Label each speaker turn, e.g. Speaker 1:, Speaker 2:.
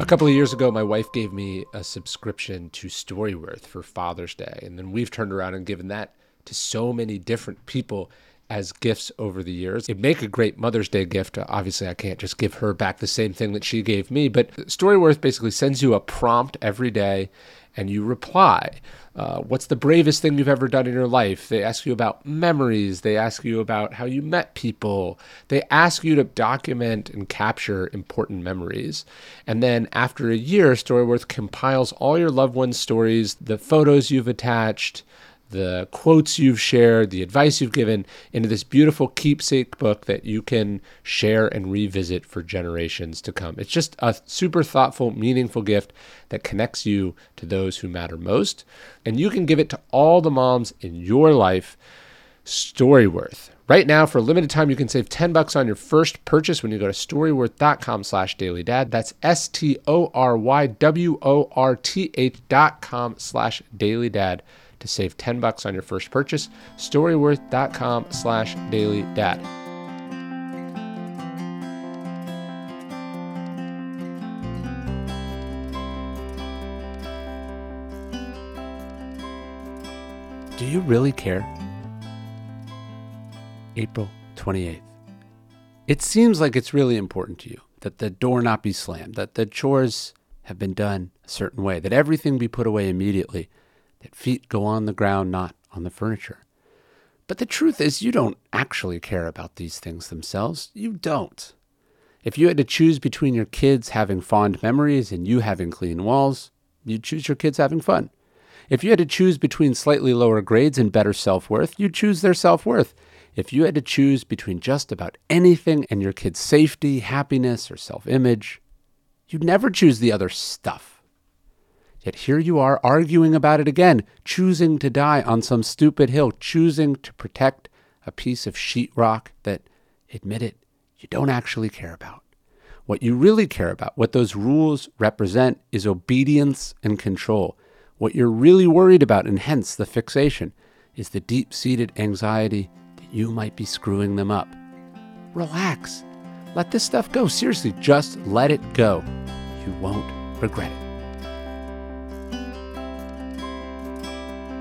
Speaker 1: A couple of years ago, my wife gave me a subscription to Storyworth for Father's Day, and then we've turned around and given that to so many different people as gifts over the years. It'd make a great Mother's Day gift. Obviously, I can't just give her back the same thing that she gave me, but Storyworth basically sends you a prompt every day and you reply. Uh, what's the bravest thing you've ever done in your life? They ask you about memories. They ask you about how you met people. They ask you to document and capture important memories. And then after a year, Storyworth compiles all your loved ones' stories, the photos you've attached, the quotes you've shared, the advice you've given into this beautiful keepsake book that you can share and revisit for generations to come. It's just a super thoughtful, meaningful gift that connects you to those who matter most. And you can give it to all the moms in your life. Storyworth. Right now, for a limited time, you can save 10 bucks on your first purchase when you go to storyworth.com slash dailydad. That's S-T-O-R-Y-W-O-R-T-H dot com slash dailydad to save 10 bucks on your first purchase. Storyworth.com slash dailydad.
Speaker 2: Do you really care? April 28th. It seems like it's really important to you that the door not be slammed, that the chores have been done a certain way, that everything be put away immediately, that feet go on the ground, not on the furniture. But the truth is, you don't actually care about these things themselves. You don't. If you had to choose between your kids having fond memories and you having clean walls, you'd choose your kids having fun. If you had to choose between slightly lower grades and better self worth, you'd choose their self worth. If you had to choose between just about anything and your kid's safety, happiness, or self image, you'd never choose the other stuff. Yet here you are arguing about it again, choosing to die on some stupid hill, choosing to protect a piece of sheetrock that, admit it, you don't actually care about. What you really care about, what those rules represent, is obedience and control. What you're really worried about, and hence the fixation, is the deep seated anxiety that you might be screwing them up. Relax. Let this stuff go. Seriously, just let it go. You won't regret it.